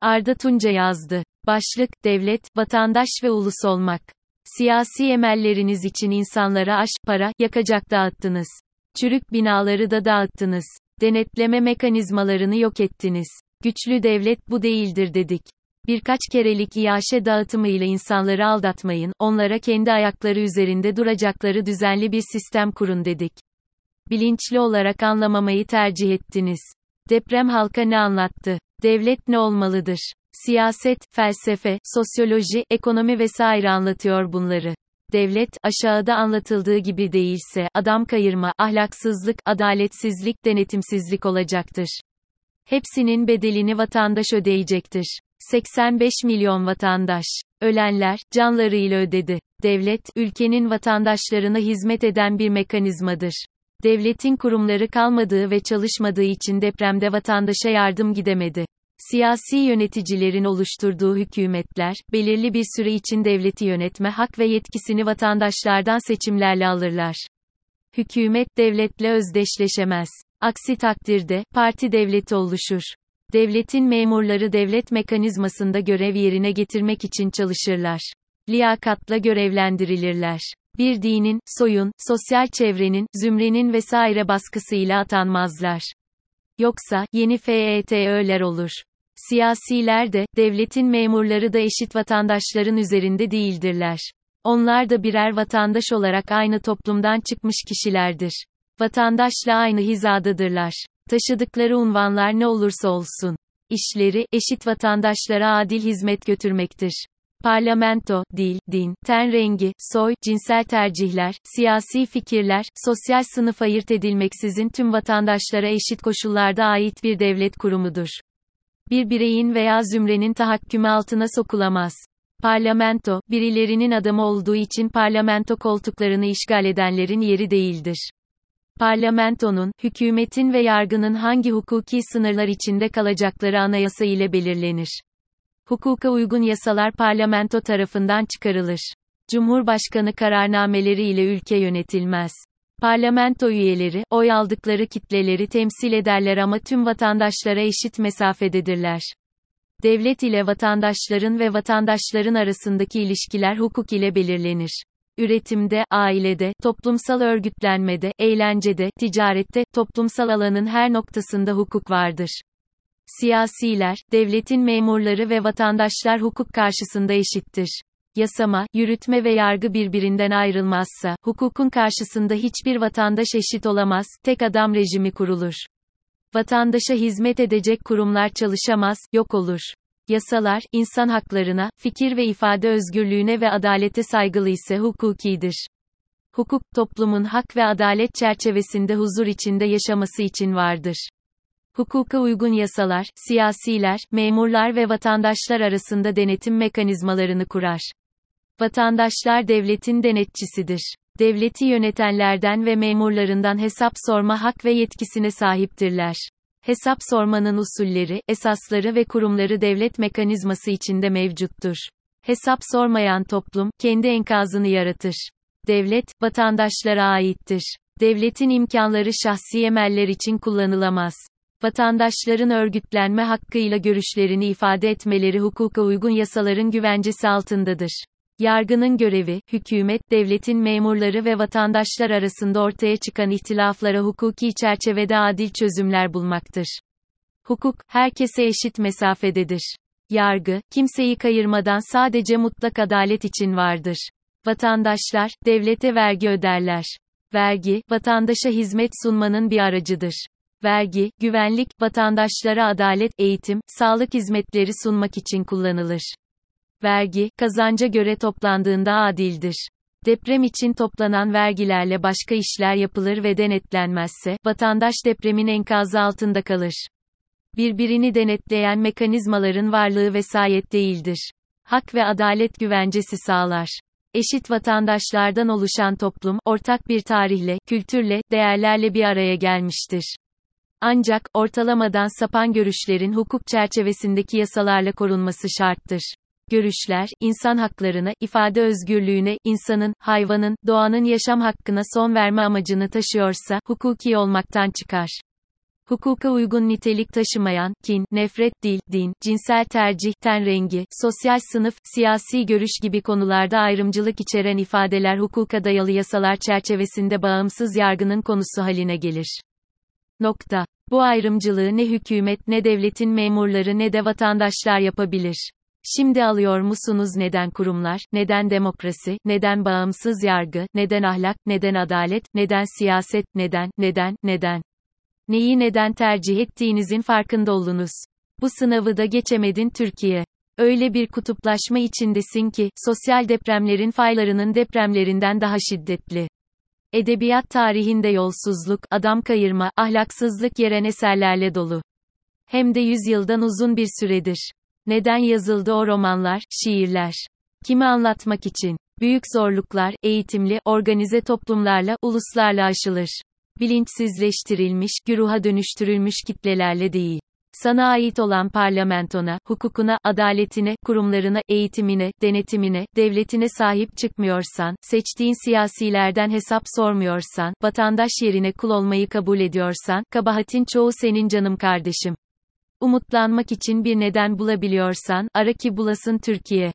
Arda Tunca yazdı. Başlık, devlet, vatandaş ve ulus olmak. Siyasi emelleriniz için insanlara aş, para, yakacak dağıttınız. Çürük binaları da dağıttınız. Denetleme mekanizmalarını yok ettiniz. Güçlü devlet bu değildir dedik. Birkaç kerelik iaşe dağıtımıyla insanları aldatmayın, onlara kendi ayakları üzerinde duracakları düzenli bir sistem kurun dedik. Bilinçli olarak anlamamayı tercih ettiniz. Deprem halka ne anlattı? Devlet ne olmalıdır? Siyaset, felsefe, sosyoloji, ekonomi vesaire anlatıyor bunları. Devlet, aşağıda anlatıldığı gibi değilse, adam kayırma, ahlaksızlık, adaletsizlik, denetimsizlik olacaktır. Hepsinin bedelini vatandaş ödeyecektir. 85 milyon vatandaş. Ölenler, canlarıyla ödedi. Devlet, ülkenin vatandaşlarına hizmet eden bir mekanizmadır. Devletin kurumları kalmadığı ve çalışmadığı için depremde vatandaşa yardım gidemedi. Siyasi yöneticilerin oluşturduğu hükümetler, belirli bir süre için devleti yönetme hak ve yetkisini vatandaşlardan seçimlerle alırlar. Hükümet devletle özdeşleşemez. Aksi takdirde, parti devleti oluşur. Devletin memurları devlet mekanizmasında görev yerine getirmek için çalışırlar. Liyakatla görevlendirilirler. Bir dinin, soyun, sosyal çevrenin, zümrenin vesaire baskısıyla atanmazlar. Yoksa, yeni FETÖ'ler olur. Siyasiler de, devletin memurları da eşit vatandaşların üzerinde değildirler. Onlar da birer vatandaş olarak aynı toplumdan çıkmış kişilerdir. Vatandaşla aynı hizadadırlar. Taşıdıkları unvanlar ne olursa olsun. İşleri, eşit vatandaşlara adil hizmet götürmektir. Parlamento, dil, din, ten rengi, soy, cinsel tercihler, siyasi fikirler, sosyal sınıf ayırt edilmeksizin tüm vatandaşlara eşit koşullarda ait bir devlet kurumudur. Bir bireyin veya zümrenin tahakkümü altına sokulamaz. Parlamento, birilerinin adamı olduğu için parlamento koltuklarını işgal edenlerin yeri değildir. Parlamentonun, hükümetin ve yargının hangi hukuki sınırlar içinde kalacakları anayasa ile belirlenir. Hukuka uygun yasalar parlamento tarafından çıkarılır. Cumhurbaşkanı kararnameleri ile ülke yönetilmez. Parlamento üyeleri, oy aldıkları kitleleri temsil ederler ama tüm vatandaşlara eşit mesafededirler. Devlet ile vatandaşların ve vatandaşların arasındaki ilişkiler hukuk ile belirlenir. Üretimde, ailede, toplumsal örgütlenmede, eğlencede, ticarette, toplumsal alanın her noktasında hukuk vardır. Siyasiler, devletin memurları ve vatandaşlar hukuk karşısında eşittir. Yasama, yürütme ve yargı birbirinden ayrılmazsa, hukukun karşısında hiçbir vatandaş eşit olamaz, tek adam rejimi kurulur. Vatandaşa hizmet edecek kurumlar çalışamaz, yok olur. Yasalar, insan haklarına, fikir ve ifade özgürlüğüne ve adalete saygılı ise hukukidir. Hukuk, toplumun hak ve adalet çerçevesinde huzur içinde yaşaması için vardır. Hukuka uygun yasalar, siyasiler, memurlar ve vatandaşlar arasında denetim mekanizmalarını kurar. Vatandaşlar devletin denetçisidir. Devleti yönetenlerden ve memurlarından hesap sorma hak ve yetkisine sahiptirler. Hesap sormanın usulleri, esasları ve kurumları devlet mekanizması içinde mevcuttur. Hesap sormayan toplum, kendi enkazını yaratır. Devlet, vatandaşlara aittir. Devletin imkanları şahsi emeller için kullanılamaz. Vatandaşların örgütlenme hakkıyla görüşlerini ifade etmeleri hukuka uygun yasaların güvencesi altındadır. Yargının görevi, hükümet, devletin memurları ve vatandaşlar arasında ortaya çıkan ihtilaflara hukuki çerçevede adil çözümler bulmaktır. Hukuk, herkese eşit mesafededir. Yargı, kimseyi kayırmadan sadece mutlak adalet için vardır. Vatandaşlar, devlete vergi öderler. Vergi, vatandaşa hizmet sunmanın bir aracıdır. Vergi, güvenlik, vatandaşlara adalet, eğitim, sağlık hizmetleri sunmak için kullanılır. Vergi, kazanca göre toplandığında adildir. Deprem için toplanan vergilerle başka işler yapılır ve denetlenmezse, vatandaş depremin enkazı altında kalır. Birbirini denetleyen mekanizmaların varlığı vesayet değildir. Hak ve adalet güvencesi sağlar. Eşit vatandaşlardan oluşan toplum, ortak bir tarihle, kültürle, değerlerle bir araya gelmiştir. Ancak, ortalamadan sapan görüşlerin hukuk çerçevesindeki yasalarla korunması şarttır. Görüşler, insan haklarına, ifade özgürlüğüne, insanın, hayvanın, doğanın yaşam hakkına son verme amacını taşıyorsa, hukuki olmaktan çıkar. Hukuka uygun nitelik taşımayan, kin, nefret, dil, din, cinsel tercih, ten rengi, sosyal sınıf, siyasi görüş gibi konularda ayrımcılık içeren ifadeler hukuka dayalı yasalar çerçevesinde bağımsız yargının konusu haline gelir. Nokta. Bu ayrımcılığı ne hükümet ne devletin memurları ne de vatandaşlar yapabilir. Şimdi alıyor musunuz neden kurumlar, neden demokrasi, neden bağımsız yargı, neden ahlak, neden adalet, neden siyaset, neden, neden, neden? Neyi neden tercih ettiğinizin farkında olunuz. Bu sınavı da geçemedin Türkiye. Öyle bir kutuplaşma içindesin ki, sosyal depremlerin faylarının depremlerinden daha şiddetli. Edebiyat tarihinde yolsuzluk, adam kayırma, ahlaksızlık yeren eserlerle dolu. Hem de yüzyıldan uzun bir süredir. Neden yazıldı o romanlar, şiirler? Kimi anlatmak için? Büyük zorluklar, eğitimli, organize toplumlarla, uluslarla aşılır. Bilinçsizleştirilmiş, güruha dönüştürülmüş kitlelerle değil. Sana ait olan parlamentona, hukukuna, adaletine, kurumlarına, eğitimine, denetimine, devletine sahip çıkmıyorsan, seçtiğin siyasilerden hesap sormuyorsan, vatandaş yerine kul olmayı kabul ediyorsan, kabahatin çoğu senin canım kardeşim. Umutlanmak için bir neden bulabiliyorsan, ara ki bulasın Türkiye.